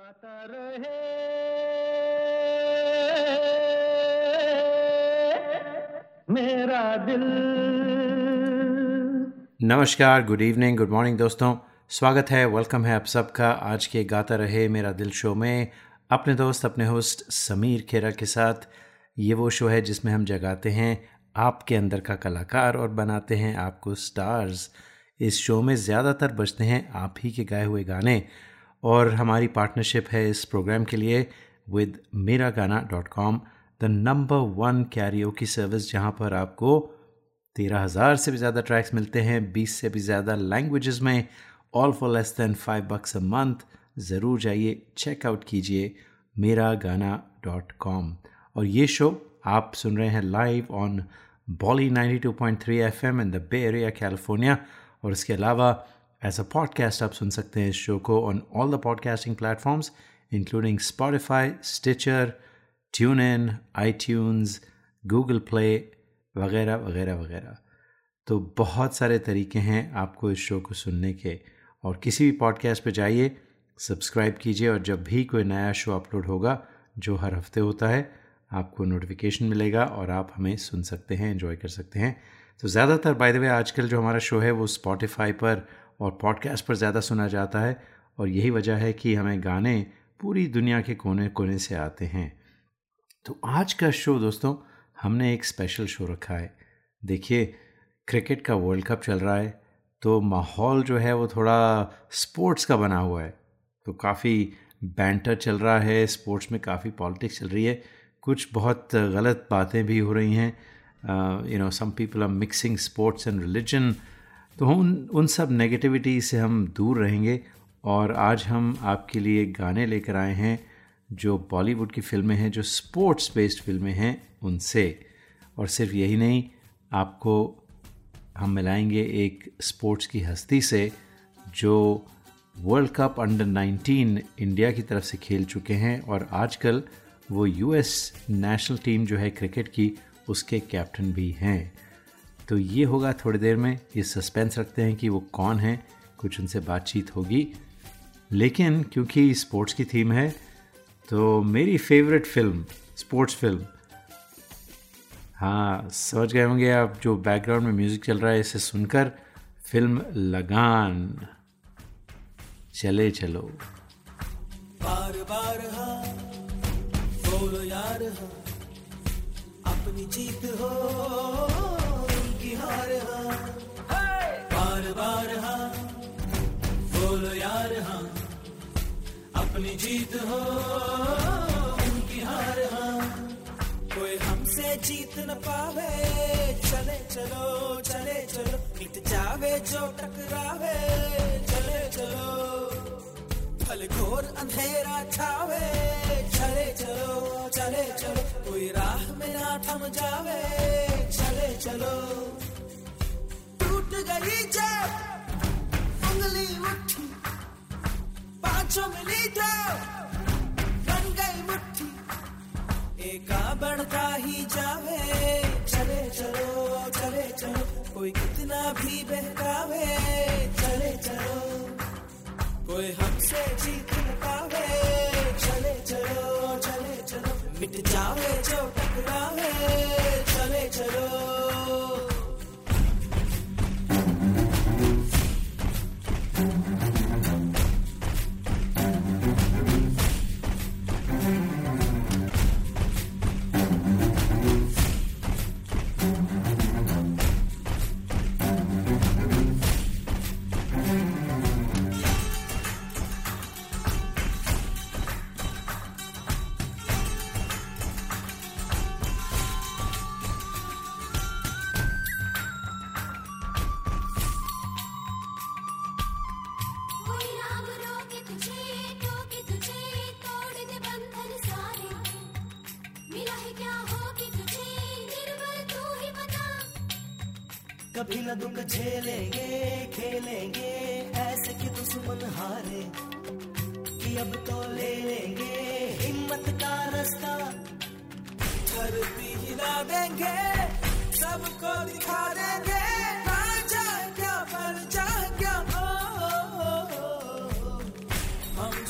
गाता रहे। मेरा दिल। नमस्कार गुड इवनिंग गुड मॉर्निंग दोस्तों। स्वागत है वेलकम है आप सबका। आज के गाता रहे मेरा दिल शो में। अपने दोस्त, अपने होस्ट समीर खेरा के साथ ये वो शो है जिसमें हम जगाते हैं आपके अंदर का कलाकार और बनाते हैं आपको स्टार्स इस शो में ज़्यादातर बजते हैं आप ही के गाए हुए गाने। और हमारी पार्टनरशिप है इस प्रोग्राम के लिए विद मेरा गाना dot com the number one Cairo की सर्विस जहाँ पर आपको तेरह हज़ार से भी ज़्यादा ट्रैक्स मिलते हैं, बीस से भी ज़्यादा लैंग्वेजेस में all for less than five bucks a month ज़रूर जाइए चेकआउट कीजिए मेरा गाना डॉट कॉम और ये शो आप सुन रहे हैं live on Bolly 92.3 F M in the Bay Area California और इसके अलावा एज अ पॉडकास्ट आप सुन सकते हैं इस शो को on all the podcasting platforms including Spotify Stitcher tune in iTunes Google Play वगैरह वगैरह वगैरह। तो बहुत सारे तरीके हैं आपको इस शो को सुनने के। और किसी भी पॉडकास्ट पे जाइए सब्सक्राइब कीजिए और जब भी कोई नया शो अपलोड होगा, जो हर हफ़्ते होता है, आपको नोटिफिकेशन मिलेगा और आप हमें सुन सकते हैं एंजॉय कर सकते हैं। तो ज़्यादातर बाय द वे आजकल जो हमारा शो है, वो स्पॉटिफाई पर और पॉडकास्ट पर ज़्यादा सुना जाता है और यही वजह है कि हमें गाने पूरी दुनिया के कोने कोने से आते हैं। तो आज का शो दोस्तों, हमने एक स्पेशल शो रखा है। देखिए क्रिकेट का वर्ल्ड कप चल रहा है तो माहौल जो है वो थोड़ा स्पोर्ट्स का बना हुआ है। तो काफ़ी बैंटर चल रहा है स्पोर्ट्स में काफ़ी पॉलिटिक्स चल रही है। कुछ बहुत गलत बातें भी हो रही हैं। You know some people are mixing sports and religion तो उन उन सब नेगेटिविटी से हम दूर रहेंगे और आज हम आपके लिए गाने लेकर आए हैं जो बॉलीवुड की फ़िल्में हैं, जो स्पोर्ट्स बेस्ड फ़िल्में हैं उनसे। और सिर्फ़ यही नहीं, आपको हम मिलाएँगे एक स्पोर्ट्स की हस्ती से जो वर्ल्ड कप अंडर 19 इंडिया की तरफ़ से खेल चुके हैं और आजकल वो यूएस नेशनल टीम जो है क्रिकेट की, उसके कैप्टन भी हैं। तो ये होगा थोड़ी देर में, ये सस्पेंस रखते हैं कि वो कौन है, कुछ उनसे बातचीत होगी। लेकिन क्योंकि स्पोर्ट्स की थीम है तो मेरी फेवरेट फ़िल्म स्पोर्ट्स फ़िल्म हाँ समझ गए होंगे आप, जो बैकग्राउंड में म्यूज़िक चल रहा है, इसे सुनकर फ़िल्म लगान। चले चलो। बार बार हाँ यार हाँ अपनी जीत हो। हार हाँ बार बार हाँ बोलो यार हाँ अपनी जीत हो, उनकी हार हाँ। कोई हमसे जीत न पावे, चले चलो चले चलो, मिट जावे जो टकरावे, चले चलो। फल घोर अंधेरा छावे। चले चलो चले चलो, कोई राह में ना थम जावे। चले चलो। टूट गई जब उंगली उठी पाँचों मिली तो बन गई मुट्ठी। एका बढ़ता ही जावे। चले चलो चले चलो, कोई कितना भी बहकावे। चले चलो। कोई हमसे जीत न पावे चले चलो चले चलो, मिट जावे जो टकरावे चले चलो।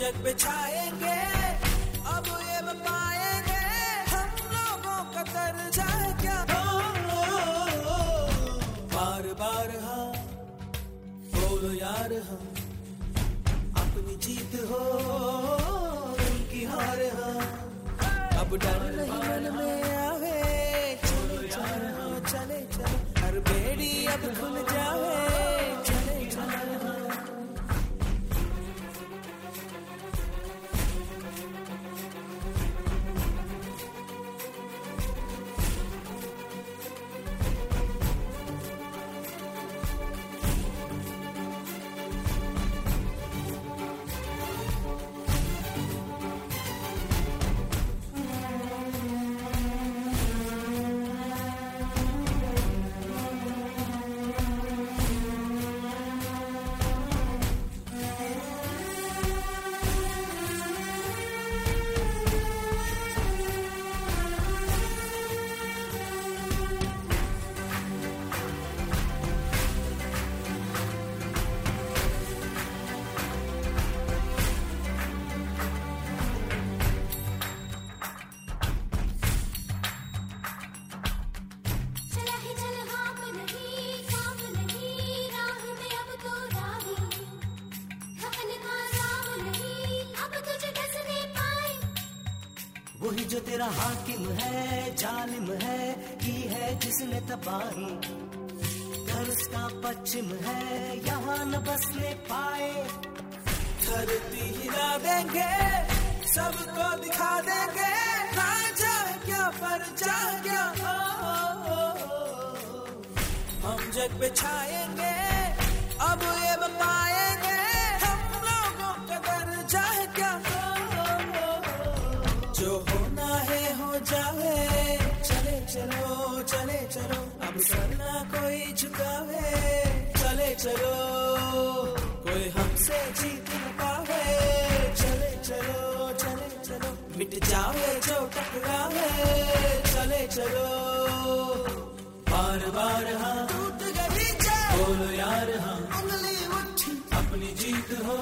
जग बिछाएँगे अब ये पाएँगे। हम लोगों का दर्जा क्या? बार बार हाँ बोलो यार हाँ अपनी जीत हो उनकी हार हाँ। अब डर नहीं मन में आवे चले चले हाँ, चले हर बेड़ी अब खुल जावे तबाही घर उसका पश्चिम है, यहाँ न बसने पाए। धरती हिला देंगे, सबको दिखा देंगे। क्या पर जा क्या? हो। हम जग बिछाएँगे अब ये पाएँगे। चलो सर ना कोई झुकावे चले चलो। कोई हमसे जीत न पावे चले चलो चले चलो। मिट जावे जो टकरावे चले चलो। बार बार हाँ टूट गई बोलो यार हाँ उंगली उठी। अपनी जीत हो।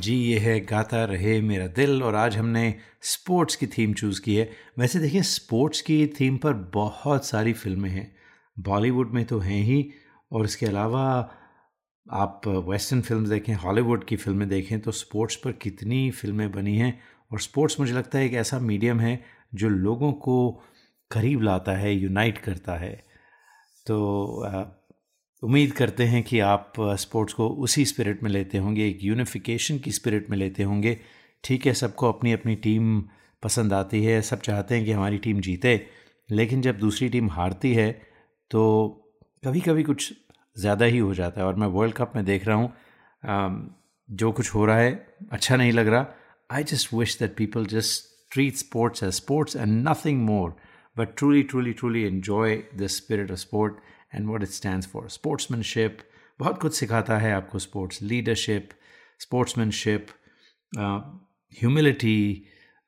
जी, ये है गाता रहे मेरा दिल और आज हमने स्पोर्ट्स की थीम चूज़ की है। वैसे देखिए, स्पोर्ट्स की थीम पर बहुत सारी फ़िल्में हैं। बॉलीवुड में तो हैं ही और इसके अलावा आप वेस्टर्न फ़िल्म देखें, हॉलीवुड की फ़िल्में देखें तो स्पोर्ट्स पर कितनी फ़िल्में बनी हैं और स्पोर्ट्स मुझे लगता है एक ऐसा मीडियम है जो लोगों को करीब लाता है, यूनाइट करता है। तो उम्मीद करते हैं कि आप स्पोर्ट्स को उसी स्पिरिट में लेते होंगे, एक यूनिफिकेशन की स्पिरिट में लेते होंगे। ठीक है, सबको अपनी अपनी टीम पसंद आती है, सब चाहते हैं कि हमारी टीम जीते, लेकिन जब दूसरी टीम हारती है तो कभी कभी कुछ ज़्यादा ही हो जाता है। और मैं वर्ल्ड कप में देख रहा हूँ जो कुछ हो रहा है अच्छा नहीं लग रहा। I just wish that people just treat sports as sports and nothing more but truly truly truly enjoy the spirit of sport and what it stands for. Sportsmanship, बहुत कुछ सिखाता है आपको sports leadership sportsmanship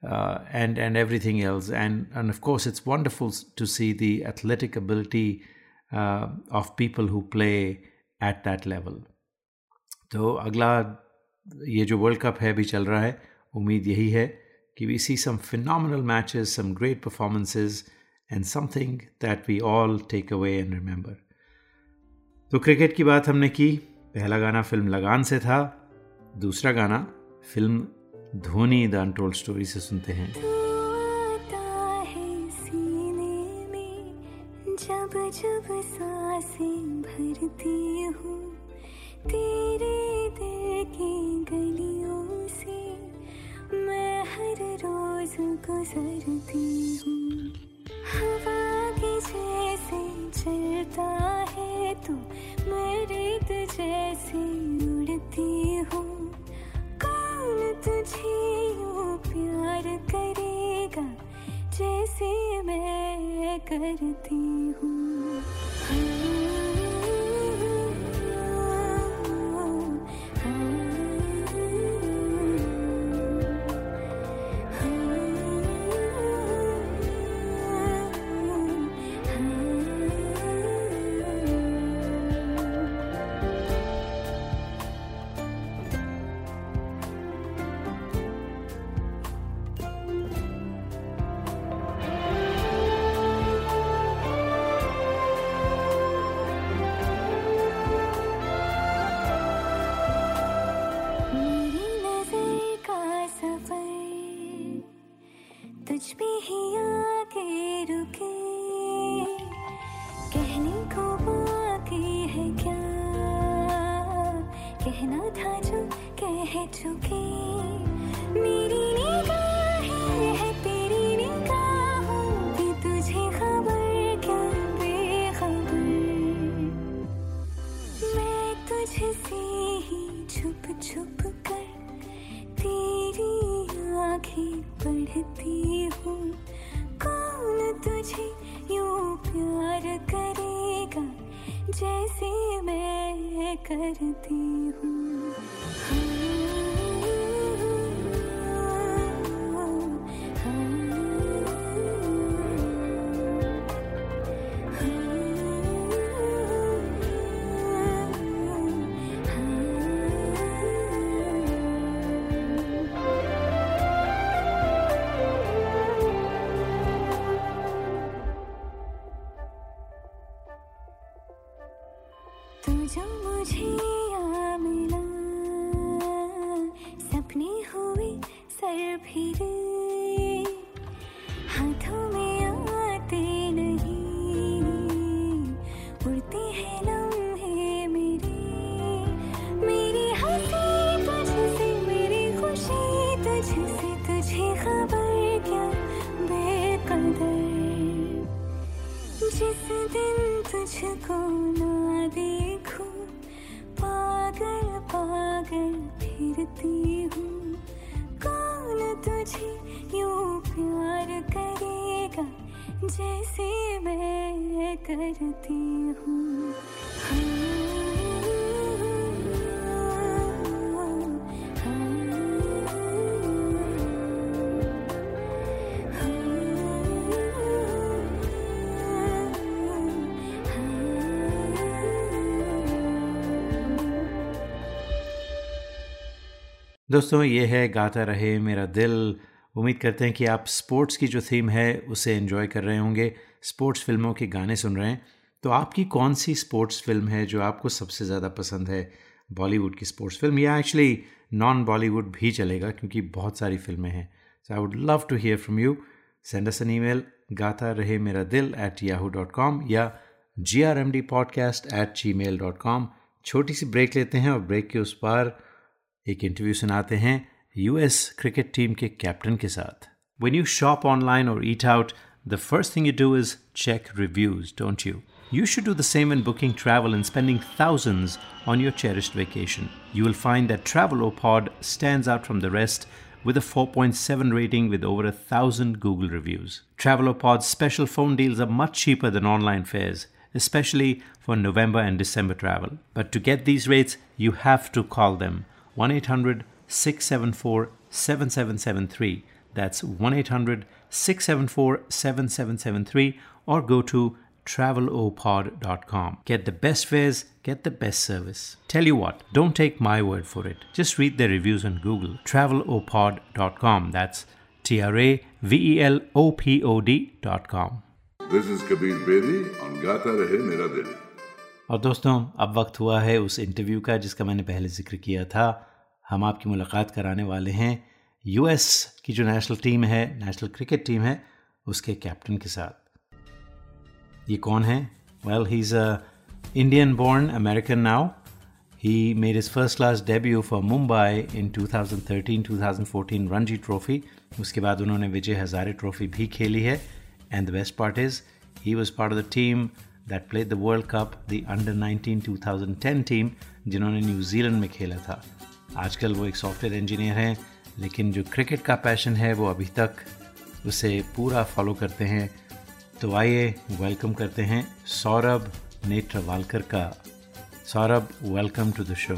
uh, and and everything else and and of course it's wonderful to see the athletic ability uh, of people who play at that level तो अगला ये जो world cup है अभी चल रहा है उम्मीद यही है कि we see some phenomenal matches some great performances and something that we all take away and remember तो क्रिकेट की बात हमने की। पहला गाना फ़िल्म लगान से था। दूसरा गाना film Dhoni the untold story से सुनते हैं। जब जब साँसें भरती हूँ। तेरे दिल की गलियों से मैं हर रोज गुजरती हूँ। हवा के जैसे चलता है तू, मेरे जैसे उड़ती हूँ। कौन तुझे यू प्यार करेगा जैसे मैं करती हूँ? मुझे आ मिला सपने हुए सर फिरे दोस्तों, ये है गाता रहे मेरा दिल। उम्मीद करते हैं कि आप स्पोर्ट्स की जो थीम है, उसे एंजॉय कर रहे होंगे। स्पोर्ट्स फ़िल्मों के गाने सुन रहे हैं। तो आपकी कौन सी स्पोर्ट्स फ़िल्म है जो आपको सबसे ज़्यादा पसंद है? बॉलीवुड की स्पोर्ट्स फ़िल्म या एक्चुअली नॉन बॉलीवुड भी चलेगा, क्योंकि बहुत सारी फ़िल्में हैं। So I would love to hear from you send us an email Gaata Rahe Mera Dil at Yahoo dot com या G R M D podcast at Gmail dot com छोटी सी ब्रेक लेते हैं और ब्रेक के उस पार एक interview सुनाते हैं यूएस क्रिकेट टीम के कैप्टन के साथ When you shop online or eat out, the first thing you do is check reviews, don't you? You should do the same when booking travel and spending thousands on your cherished vacation. You will find that Travelopod stands out from the rest with a 4.7 rating with over a thousand Google reviews. Travelopod's special phone deals are much cheaper than online fares, especially for November and December travel. But to get these rates, you have to call them 1 800 674 7773. That's 1 800 674 7773 or go to travelopod.com. Get the best fares, get the best service. Tell you what, don't take my word for it. Just read the reviews on Google. Travelopod.com. That's T R A V E L O P O D.com. This is Kabir Bedi on Gata Rahe Mera Dil. और दोस्तों, अब वक्त हुआ है उस interview का जिसका मैंने पहले ज़िक्र किया था। हम आपकी मुलाकात कराने वाले हैं। यूएस की जो नेशनल टीम है नेशनल क्रिकेट टीम है, उसके कैप्टन के साथ। ये कौन है? Well he is a Indian born American now he made his first class debut for Mumbai in 2013-2014 Ranji trophy उसके बाद उन्होंने विजय हजारे ट्रॉफी भी खेली है। And the best part is he was part of the team that played the world cup the under 19 2010 team जिन्होंने New Zealand में खेला था। आजकल वो एक सॉफ्टवेयर इंजीनियर हैं, लेकिन जो क्रिकेट का पैशन है, वो अभी तक उसे पूरा फॉलो करते हैं। तो आइए वेलकम करते हैं सौरभ नेत्रवालकर का। Saurabh welcome to the show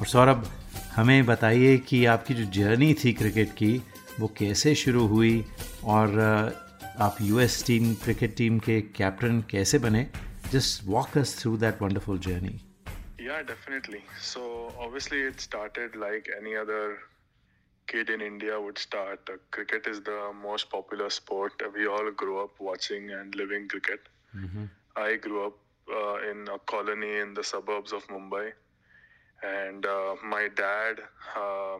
और सौरभ, हमें बताइए कि आपकी जो जर्नी थी क्रिकेट की, वो कैसे शुरू हुई? और आप यूएस टीम क्रिकेट टीम के कैप्टन कैसे बने just walk us through that wonderful journey Yeah, definitely. So obviously, it started like any other kid in India would start. Uh, cricket is the most popular sport. We all grew up watching and living cricket. I grew up uh, in a colony in the suburbs of Mumbai, and uh, my dad uh,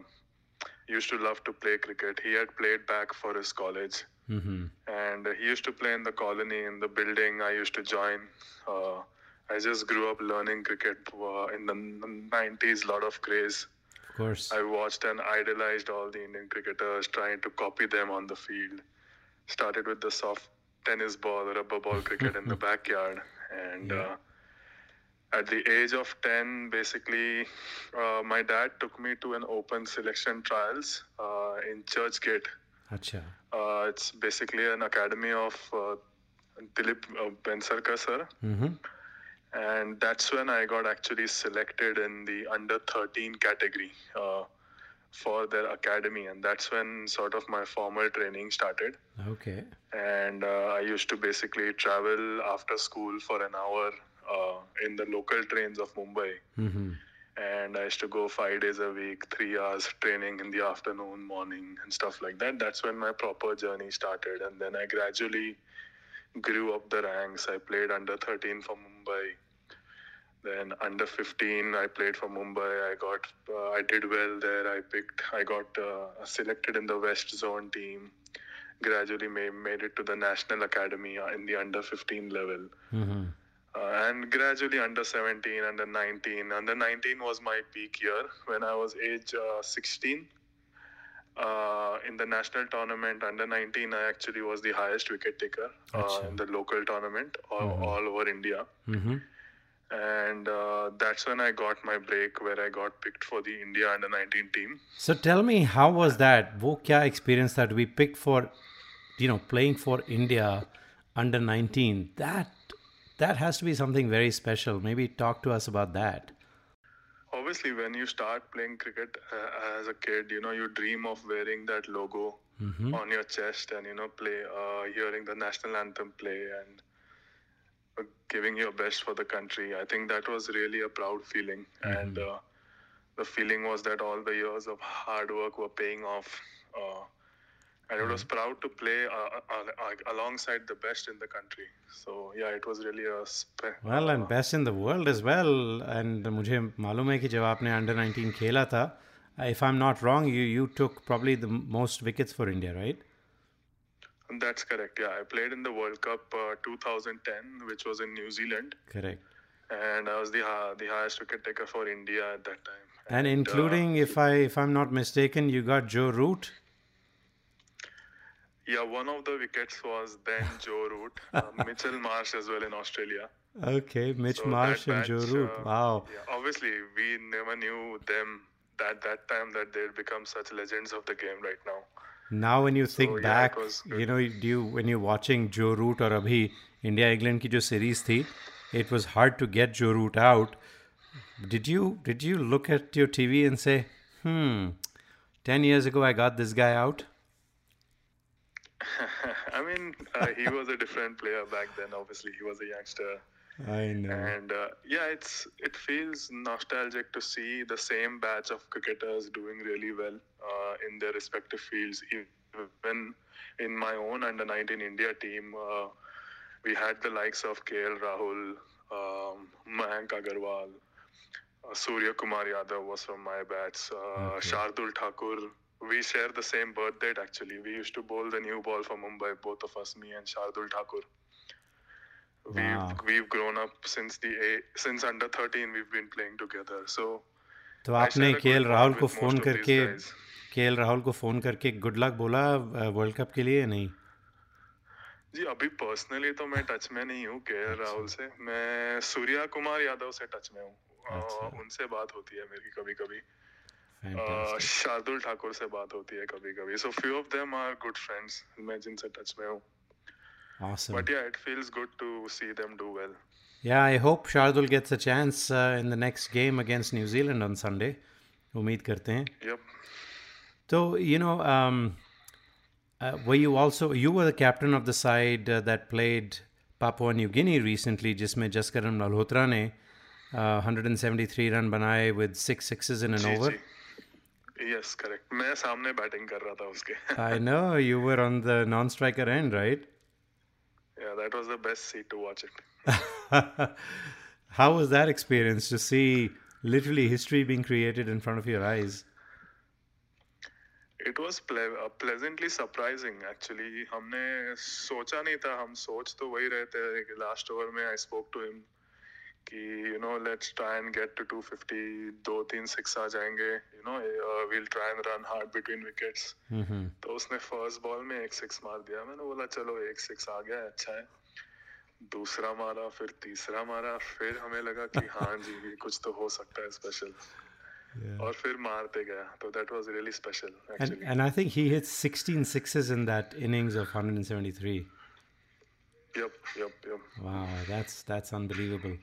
used to love to play cricket. He had played back for his college, Mm-hmm. and he used to play in the colony in the building. I used to join. Uh, I just grew up learning cricket uh, in the n- 90s. Lot of craze. Of course. I watched and idolized all the Indian cricketers, trying to copy them on the field. Started with the soft tennis ball, rubber ball cricket in the backyard, and Yeah. uh, at the age of 10, basically, uh, my dad took me to an open selection trials uh, in Churchgate. Uh, it's basically an academy of uh, Dilip uh, Bensarkar sir Mm-hmm. and that's when I got actually selected in the under 13 category uh, for their academy, and that's when sort of my formal training started. Okay. And uh, I used to basically travel after school for an hour uh, in the local trains of Mumbai, Mm-hmm. and I used to go five days a week, three hours training in the afternoon, morning, and stuff like that. That's when my proper journey started, and then I gradually grew up the ranks. I played under 13 for Mumbai. Then under 15, I played for Mumbai. I got, uh, I did well there. I picked, I got uh, selected in the West Zone team. Gradually made, made it to the National Academy uh, in the under 15 level. Mm-hmm and gradually under 17, under 19. Under 19 was my peak year when I was age uh, 16. Uh, in the national tournament under 19 i actually was the highest wicket taker uh, in the local tournament all, mm-hmm. all over india mm-hmm. and uh, that's when i got my break where i got picked for the india under 19 team so tell me how was that wo experience that we picked for you know playing for india under 19 that that has to be something very special. Maybe talk to us about that. Obviously, when you start playing cricket uh, as a kid, you know, you dream of wearing that logo Mm-hmm. on your chest and, you know, play, uh, hearing the national anthem play and uh, giving your best for the country. I think that was really a proud feeling. And uh, the feeling was that all the years of hard work were paying off. Uh, and it was proud to play uh, uh, uh, alongside the best in the country. So, yeah, it was really a. Spe- Well, and best in the world as well. And मुझे मालूम है कि जब आपने under 19 खेला था, if I'm not wrong, you you took probably the most wickets for India, right? That's correct. Yeah, I played in the World Cup uh, 2010, which was in New Zealand, Correct. and I was the hi- the highest wicket taker for India at that time. And uh, including, if I if I'm not mistaken, you got Joe Root. yeah, one of the wickets was then Joe Root, uh, Mitchell Marsh as well in Australia. Okay, Mitch So that Marsh and Joe batch, Root. uh, Wow. Yeah, obviously, we never knew them at that time that they'd become such legends of the game right now. Now when you think yeah, it back, was you know, do you when you're watching Joe Root or अभी India England की जो series थी, it was hard to get Joe Root out. Did you did you look at your TV and say, hmm, ten years ago I got this guy out? I mean, uh, he was a different player back then. Obviously, he was a youngster. I know. and uh, yeah it's it feels nostalgic to see the same batch of cricketers doing really well uh, in their respective fields even in my own under 19 india team uh, we had the likes of kl rahul um, mayank agarwal uh, surya kumar yadav was from my batch uh, Okay. shardul thakur we share the same birth date actually we used to bowl the new ball for mumbai both of us me and shardul thakur Wow. we've we've grown up since the since under 13 we've been playing together so तो आपने के good Rahul को phone करके. के राहुल को phone करके good luck बोला world cup के लिए नहीं जी अभी पर्सनली तो मैं टच में नहीं हूँ के राहुल से मैं सूर्या कुमार यादव से टच में हूँ अच्छा। उनसे बात होती है मेरी कभी कभी. शार्दुल ठाकुर से बात होती है कभी कभी so few of them are good friends मैं जिनसे टच में हूँ Awesome. But yeah it feels good to see them do well Yeah, I hope Shardul gets a chance uh, in the next game against New Zealand on Sunday. उम्मीद करते हैं yep So, you know, um, uh, were you also, you were the captain of the side uh, that played Papua New Guinea recently, जिसमें जसकरण मल्होत्रा ने uh, 173 run बनाए with six sixes in an ji over. Yes correct मैं सामने batting कर रहा था उसके I know you were on the non-striker end, right? yeah that was the best seat to watch it How was that experience to see literally history being created in front of your eyes? It was pleasantly surprising actually हमने सोचा नहीं था हम सोच तो वही रहे थे कि लास्ट ओवर में आई स्पोक टू हिम कि you know let's try and get to 250 दो तीन सिक्स आ जाएँगे you know will try and run hard between wickets. तो उसने फ़र्स्ट बॉल में एक सिक्स मार दिया मैंने बोला चलो एक सिक्स आ गया अच्छा है दूसरा मारा फिर तीसरा मारा फिर हमें लगा कि हाँ जी कुछ तो हो सकता है स्पेशल Yeah. और फिर मारते गया तो that was really special And, actually and I think he hit 16 sixes in that innings of 173. yep yep yep Wow, that's that's unbelievable.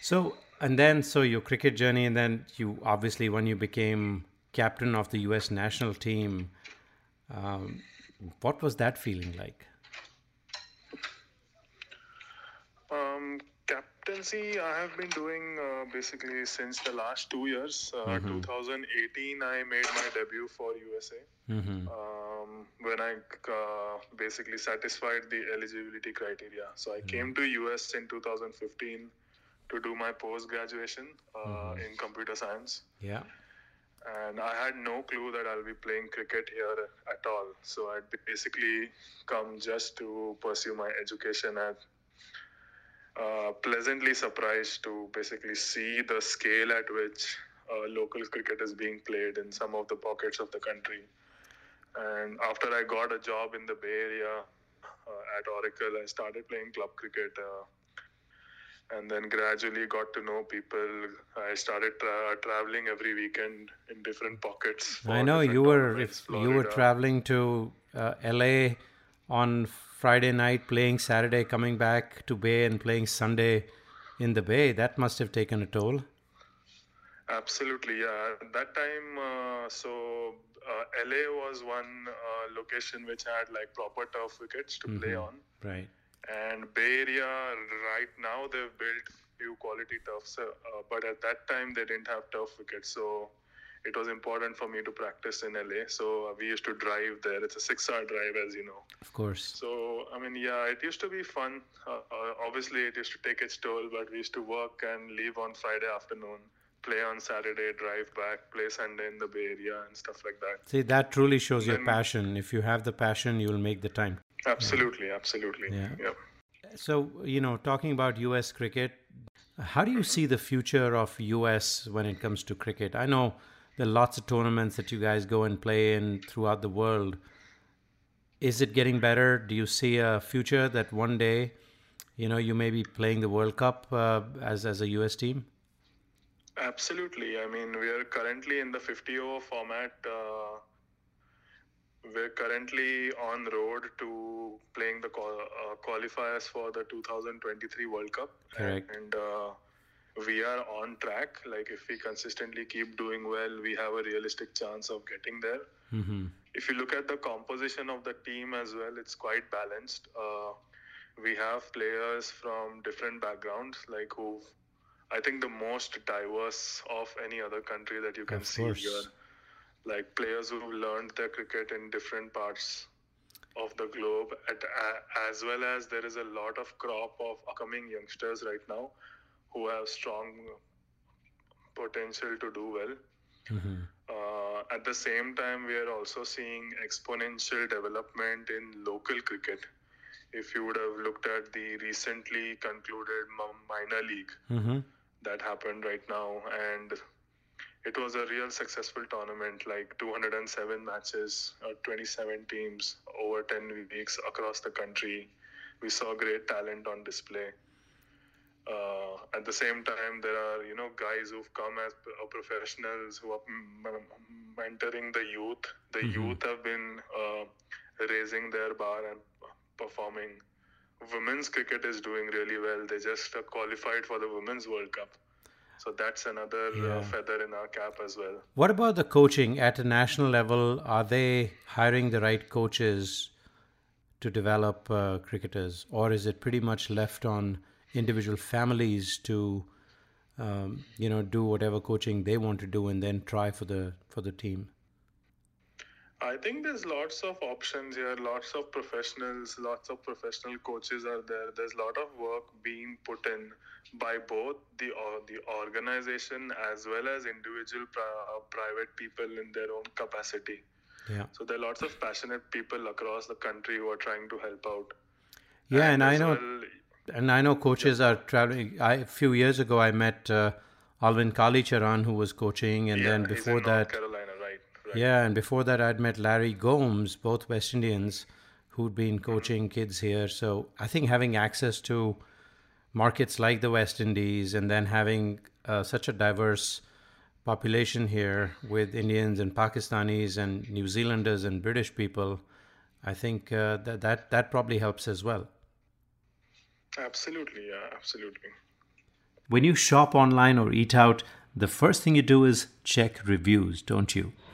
So and then so your cricket journey, and then you obviously when you became captain of the U.S. national team, um, what was that feeling like? Um, captaincy, I have been doing uh, basically since the last two years. Uh, 2018, I made my debut for USA. Um, when I uh, basically satisfied the eligibility criteria. So I came to US in 2015 to do my post graduation uh, in computer science. Yeah. and I had no clue that I'll be playing cricket here at all. So I'd basically come just to pursue my education and uh, pleasantly surprised to basically see the scale at which uh, local cricket is being played in some of the pockets of the country. And after I got a job in the Bay Area uh, at Oracle, I started playing club cricket. And then gradually got to know people. I started tra- traveling every weekend in different pockets. I know you were if you were traveling to uh, LA on Friday night, playing Saturday, coming back to Bay and playing Sunday in the Bay. That must have taken a toll. Absolutely, yeah. At that time, uh, so uh, LA was one uh, location which had like proper turf wickets to play on. Right. And Bay Area, right now, they've built few quality turfs, uh, uh, but at that time they didn't have turf wickets. So it was important for me to practice in LA. So uh, we used to drive there. It's a six-hour drive, as you know. Of course. So I mean, yeah, it used to be fun. Uh, uh, obviously, it used to take its toll, but we used to work and leave on Friday afternoon, play on Saturday, drive back, play Sunday in the Bay Area and stuff like that. See, that truly shows your passion. If you have the passion, you'll make the time. Absolutely, absolutely. Yeah. Yep. So, you know, talking about US cricket, how do you see the future of US when it comes to cricket? I know there are lots of tournaments that you guys go and play in throughout the world. Is it getting better? Do you see a future that one day, you know, you may be playing the World Cup uh, as as a US team? Absolutely. I mean, we are currently in the 50 over format. Uh, we're currently on road to playing the qual- uh, qualifiers for the 2023 World Cup. Correct. And uh, we are on track. Like, if we consistently keep doing well, we have a realistic chance of getting there. Mm-hmm. If you look at the composition of the team as well, it's quite balanced. Uh, we have players from different backgrounds, like who I think the most diverse of any other country that you can Of see course. here. Like players who learned their cricket in different parts of the globe, at, as well as there is a lot of crop of upcoming youngsters right now who have strong potential to do well. Mm-hmm. Uh, at the same time, we are also seeing exponential development in local cricket. If you would have looked at the recently concluded mi- minor league Mm-hmm. that happened right now, and it was a real successful tournament like 207 matches, uh, 27 teams over 10 weeks across the country. We saw great talent on display. Uh, at the same time, there are you know guys who've come as uh, professionals who are m- m- mentoring the youth. The youth have been uh, raising their bar and performing. Women's cricket is doing really well. They just uh, qualified for the Women's World Cup, so that's another Yeah. uh, feather in our cap as well. What about the coaching at a national level? Are they hiring the right coaches to develop uh, cricketers, or is it pretty much left on individual families to, um, you know, do whatever coaching they want to do and then try for the for the team? I think there's lots of options here, lots of professionals, lots of professional coaches are there. There's a lot of work being put in by both the or the organization as well as individual pri- uh, private people in their own capacity. Yeah. So there are lots of passionate people across the country who are trying to help out. Yeah, and, I know, well, and I know coaches are traveling. I, a few years ago, I met uh, Alvin Kalicharan, who was coaching, and yeah, then before that, Carolina, right? right. yeah, and before that, I'd met Larry Gomes, both West Indians, who'd been coaching kids here. So I think having access to markets like the West Indies, and then having uh, such a diverse population here with Indians and Pakistanis and New Zealanders and British people, I think uh, that that that probably helps as well. Absolutely, yeah, absolutely. When you shop online or eat out, the first thing you do is check reviews, don't you?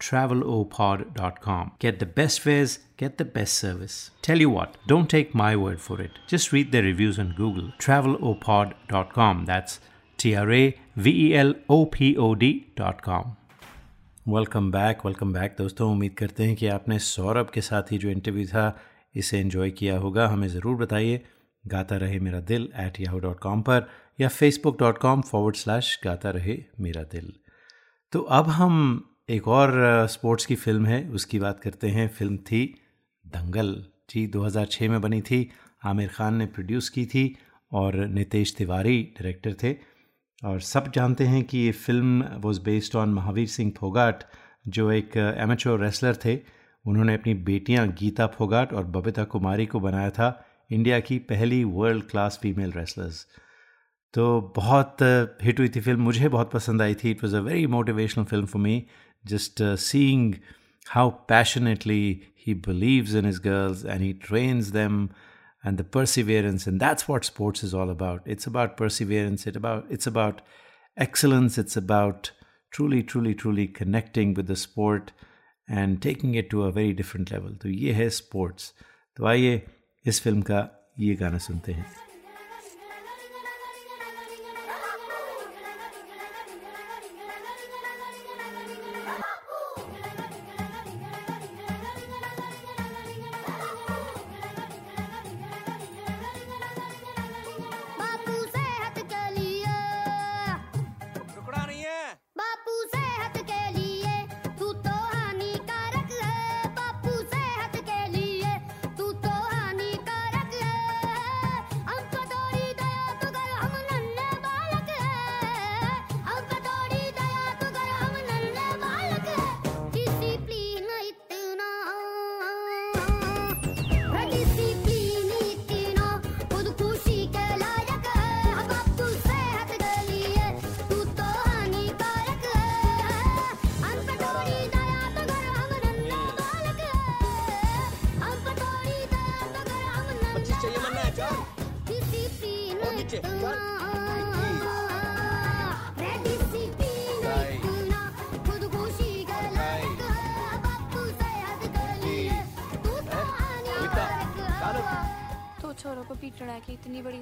travelopod.com. Get the best fares, get the best service. Tell you what, don't take my word for it. Just read their reviews on Google. Travelopod.com. That's T R A V E L O P O D.com. Welcome back welcome back दोस्तों उम्मीद करते हैं कि आपने सौरभ के साथ ही जो interview था इसे एंजॉय किया होगा हमें ज़रूर बताइए गाता रहे Mera Dil at Yahoo dot com पर या Facebook dot com forward slash Gaata Rahe Mera दिल तो अब हम एक और स्पोर्ट्स की फ़िल्म है, उसकी बात करते हैं, फ़िल्म थी दंगल। जी 2006 में बनी थी, आमिर खान ने प्रोड्यूस की थी और नितेश तिवारी डायरेक्टर थे। और सब जानते हैं कि ये film was based on Mahavir Singh Phogat, जो एक एमेचोर रेसलर थे। उन्होंने अपनी बेटियाँ गीता फोगाट और बबीता कुमारी को बनाया था, इंडिया की पहली वर्ल्ड क्लास फीमेल रेसलर्स तो बहुत हिट हुई थी फ़िल्म, मुझे बहुत पसंद आई थी। It was a very motivational film for me just uh, seeing how passionately he believes in his girls and he trains them and the perseverance and that's what sports is all about it's about perseverance it about it's about excellence it's about truly truly truly connecting with the sport and taking it to a very different level तो ये है sports तो आइए इस film का ये गाना सुनते हैं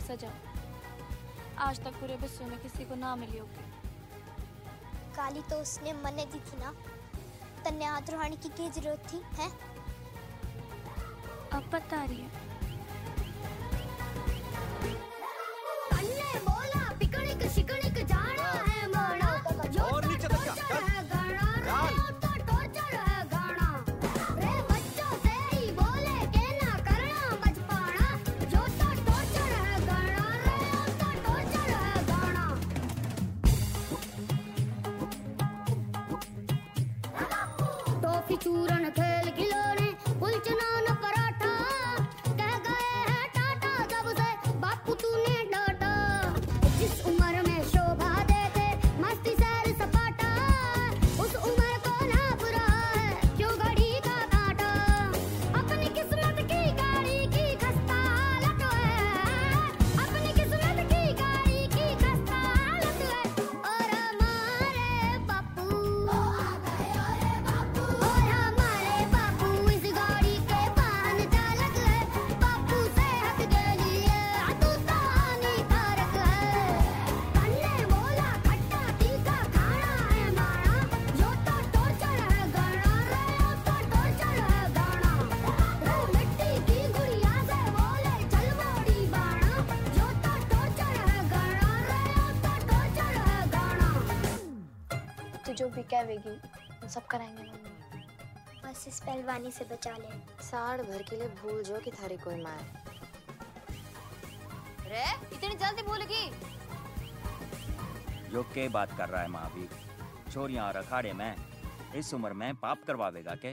सजा। आज तक पूरे विश्व में किसी को ना मिली होगी। काली तो उसने मने दी थी ना। तन्ने हाथ रुहानी की क्या ज़रूरत थी है? अब बता रही है। कहवेगी हम सब कराएँगे मम्मी बस इस पहलवानी से बचा ले। साल भर के लिए भूल जो कि थारी कोई माँ है। रे इतनी जल्दी भूल गई जो के बात कर रहा है महावीर छोरिया और अखाड़े में इस उम्र में पाप करवावेगा के?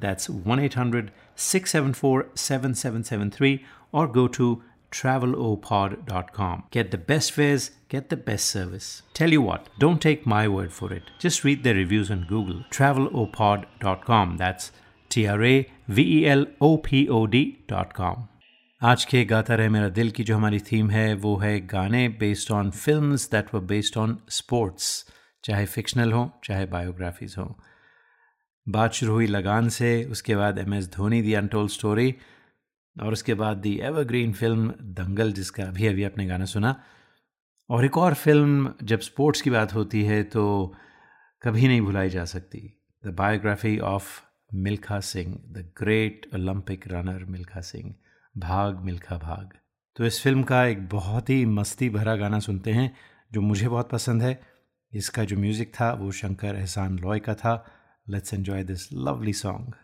That's 1 800 674 7773 or go to travelopod.com. Get the best fares, get the best service. Tell you what, don't take my word for it. Just read their reviews on Google. Travelopod.com. That's T R A V E L O P O D.com. आज के गाता रहे मेरा दिल की जो हमारी theme है वो है गाने based on films that were based on sports चाहे फिक्शनल हो चाहे बायोग्राफीज हो बात शुरू हुई लगान से, उसके बाद M S Dhoni the untold story और उसके बाद दी एवरग्रीन फ़िल्म दंगल, जिसका अभी अभी आपने गाना सुना। और एक और फ़िल्म जब स्पोर्ट्स की बात होती है तो कभी नहीं भुलाई जा सकती। The biography of Milkha Singh the great Olympic runner Milkha Singh Bhaag Milkha Bhaag. तो इस फ़िल्म का एक बहुत ही मस्ती भरा गाना सुनते हैं, जो मुझे बहुत पसंद है। इसका जो म्यूज़िक था, वो शंकर एहसान लॉय का था। Let's enjoy this lovely song.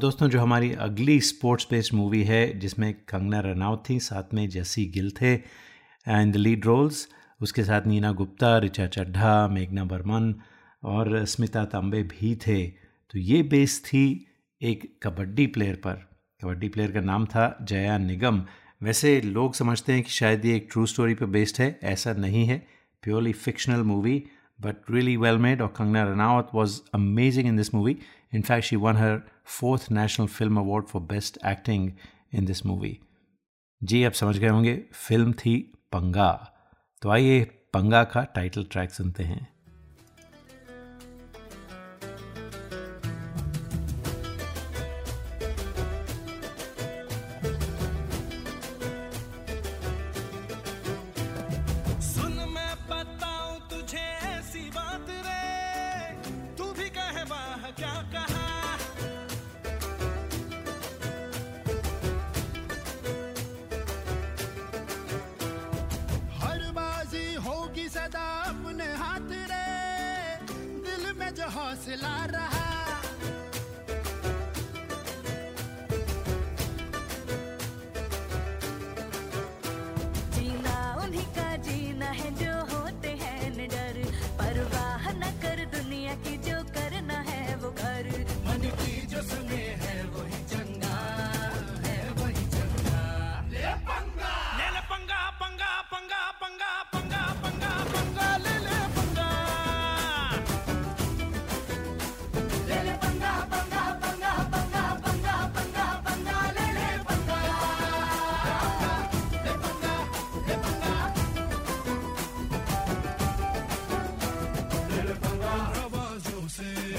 दोस्तों, जो हमारी अगली स्पोर्ट्स बेस्ड मूवी है, जिसमें कंगना रनौत थी, साथ में जैसी गिल थे एंड द लीड रोल्स उसके साथ नीना गुप्ता, ऋचा चड्ढा, मेघना बर्मन और स्मिता तांबे भी थे। तो ये बेस थी एक कबड्डी प्लेयर पर। कबड्डी प्लेयर का नाम था जया निगम। वैसे लोग समझते हैं कि शायद ये एक ट्रू स्टोरी पर बेस्ड है, ऐसा नहीं है। Purely fictional movie but really well made. Or Kangna Ranaut was amazing in this movie. In fact, she won her fourth National Film Award for Best Acting in this movie. जी आप समझ गए होंगे film थी पंगा तो आइए पंगा का टाइटल ट्रैक सुनते हैं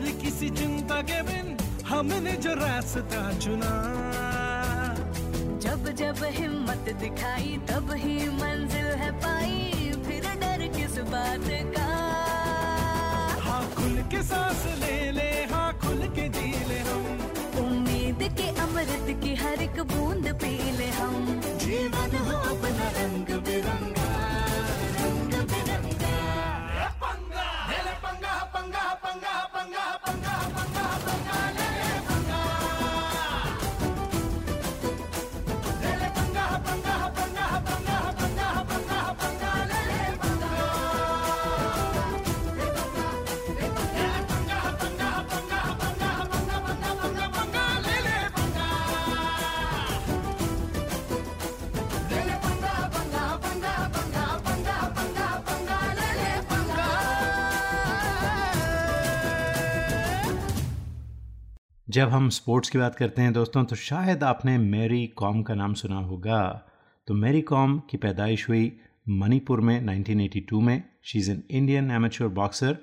पर किसी चिंता के बिन हमने जो रास्ता चुना। जब जब हिम्मत दिखाई तब ही मंजिल है पाई फिर डर किस बात का? हाँ खुल के सांस ले ले हाँ खुल के जी ले हम। उम्मीद के अमृत की हर एक बूंद पी ले हम। जीवन हो अपना रंग बिरंगा। जब हम स्पोर्ट्स की बात करते हैं दोस्तों तो शायद आपने मैरी कॉम का नाम सुना होगा। तो मैरी कॉम की पैदाइश हुई मणिपुर में 1982 में। She is an Indian amateur boxer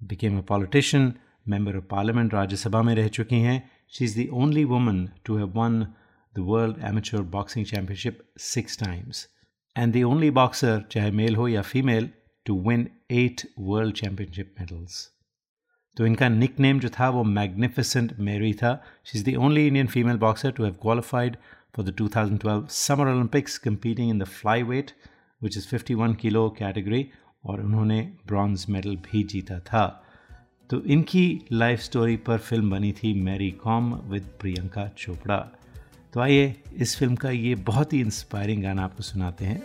became a politician member of parliament Rajya Sabha में रह चुकी हैं। She is the only woman to have won the world amateur boxing championship six times and the only boxer चाहे male हो या female to win eight world championship medals तो इनका nick name जो था वो मैग्निफिसेंट मेरी था। She is the only Indian female boxer to have qualified for the 2012 summer Olympics competing in the fly weight which is 51 kilo category और उन्होंने bronze medal भी जीता था। तो इनकी लाइफ स्टोरी पर फ़िल्म बनी थी मैरी कॉम विद प्रियंका चोपड़ा तो आइए इस फ़िल्म का ये बहुत ही इंस्पायरिंग गाना आपको सुनाते हैं।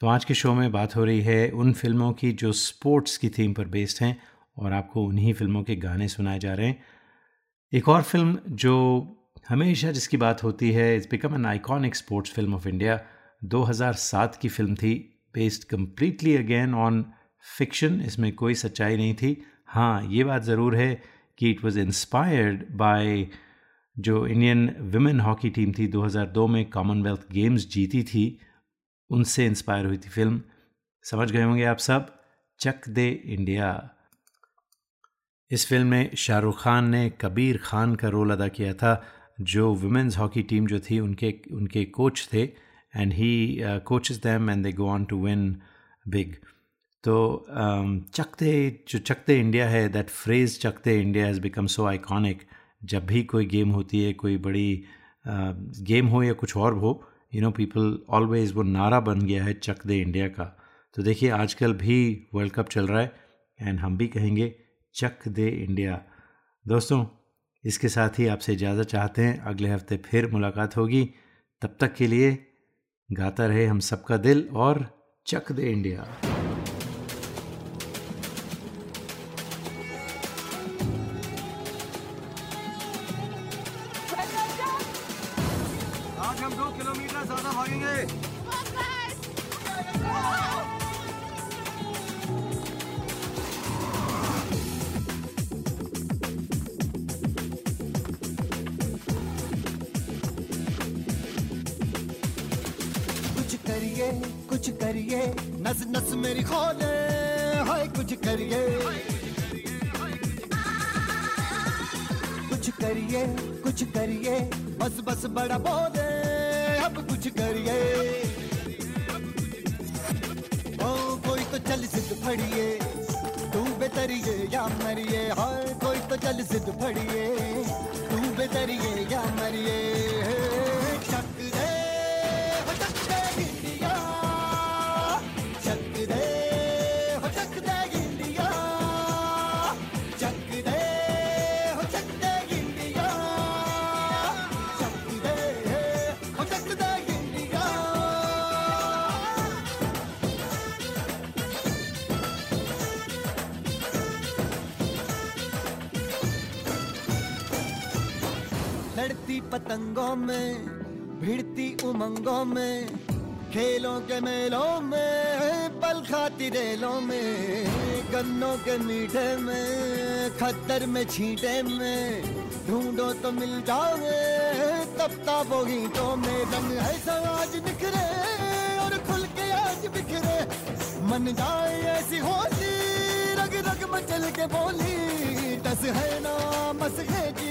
तो आज के शो में बात हो रही है उन फ़िल्मों की जो स्पोर्ट्स की थीम पर बेस्ड हैं और आपको उन्हीं फ़िल्मों के गाने सुनाए जा रहे हैं। एक और फ़िल्म जो हमेशा जिसकी बात होती है it's become an iconic sports film of India 2007 की फ़िल्म थी based completely again on fiction इसमें कोई सच्चाई नहीं थी। हाँ ये बात ज़रूर है कि इट वॉज़ इंस्पायर्ड बाय जो इंडियन विमेन हॉकी टीम थी 2002 में कॉमनवेल्थ गेम्स जीती थी। उनसे इंस्पायर हुई थी फ़िल्म समझ गए होंगे आप सब? चक दे इंडिया इस फ़िल्म में शाहरुख खान ने कबीर खान का रोल अदा किया था, जो वुमेंस हॉकी टीम जो थी, उनके उनके कोच थे and he coaches them and they go on to win big तो चकते जो चकते इंडिया है that phrase Chak De India has become so iconic जब भी कोई गेम होती है, कोई बड़ी गेम हो या कुछ और हो यू नो पीपल ऑलवेज वो नारा बन गया है चक दे इंडिया का। तो देखिए, आजकल भी वर्ल्ड कप चल रहा है एंड हम भी कहेंगे चक दे इंडिया। दोस्तों, इसके साथ ही आपसे इजाज़त चाहते हैं। अगले हफ़्ते फिर मुलाकात होगी। तब तक के लिए गाता रहे हम सबका दिल और चक दे इंडिया। करिए। कुछ करिए कुछ करिए। बस बस बड़ा बोले अब कुछ करिए। ओ, कोई तो चल सिद्ध फड़िए, तू बेतरिए या मरिए। हाय, कोई तो चल सिद्ध फड़िए, तू बेतरिए या पतंगों में, भिड़ती उमंगों में, खेलों के मेलों में, पल खाती रेलों में, गन्नों के मीठे में, खद्दर में, छींटे में, ढूंढो तो मिल जाओगे तब ताबो गीतों में, रंग ऐसा आज निखरे और खुल के आज बिखरे, मन जाए ऐसी होली रग रग मचल के बोली, टस है ना, मस है जी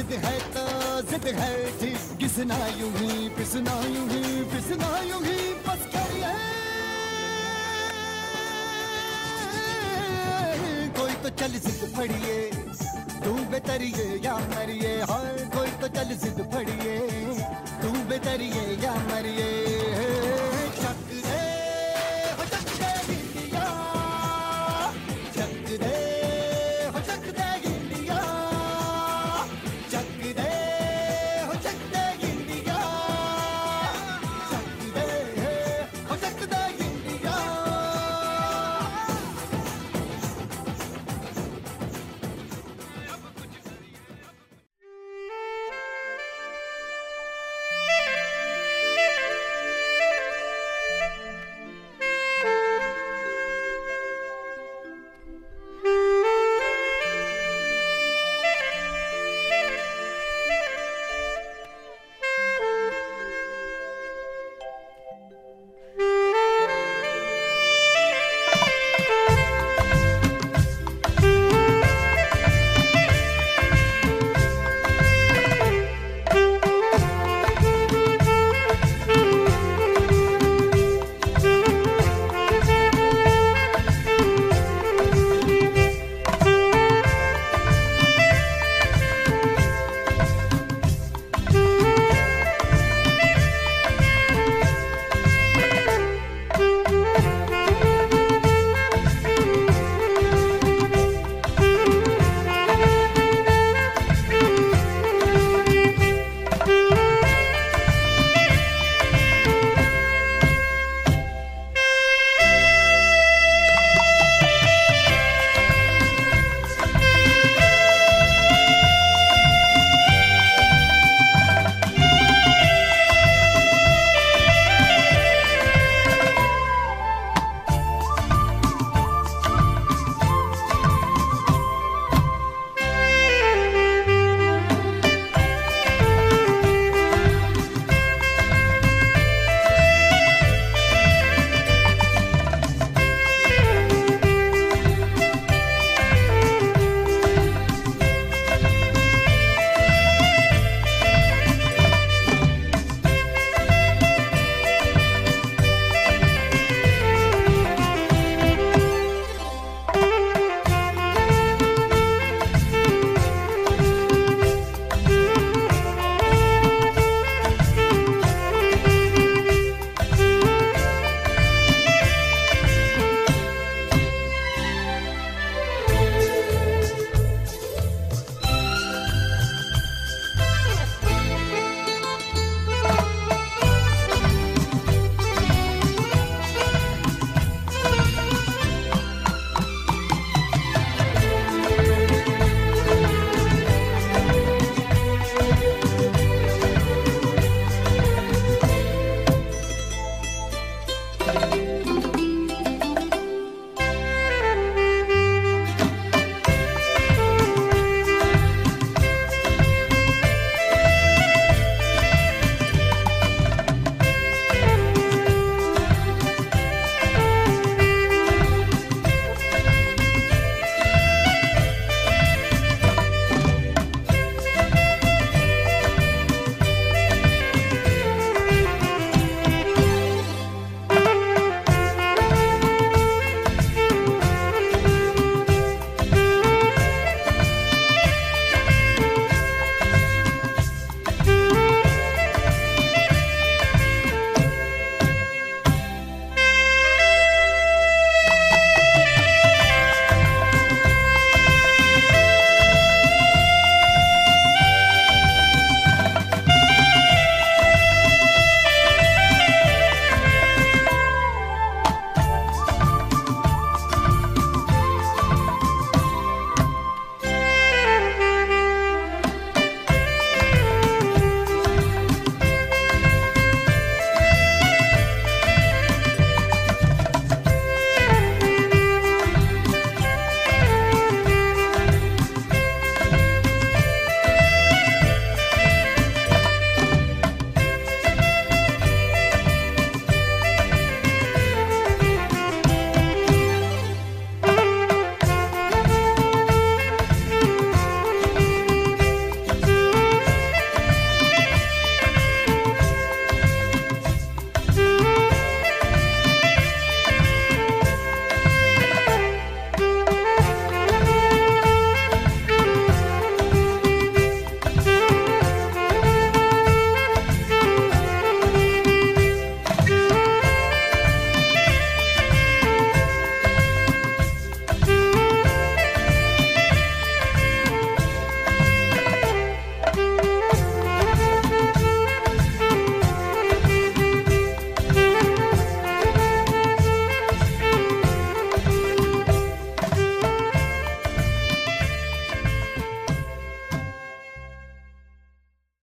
जिद है तो जिद है जी किसना यूँ ही, पिसना यूँ ही, पिसना यूँ ही, बस करिए कोई तो चल जिद फड़िए, तू बेतरिए या मरिए, हाय, कोई तो चल जिद फड़िए, तू बेतरिए या मरिए।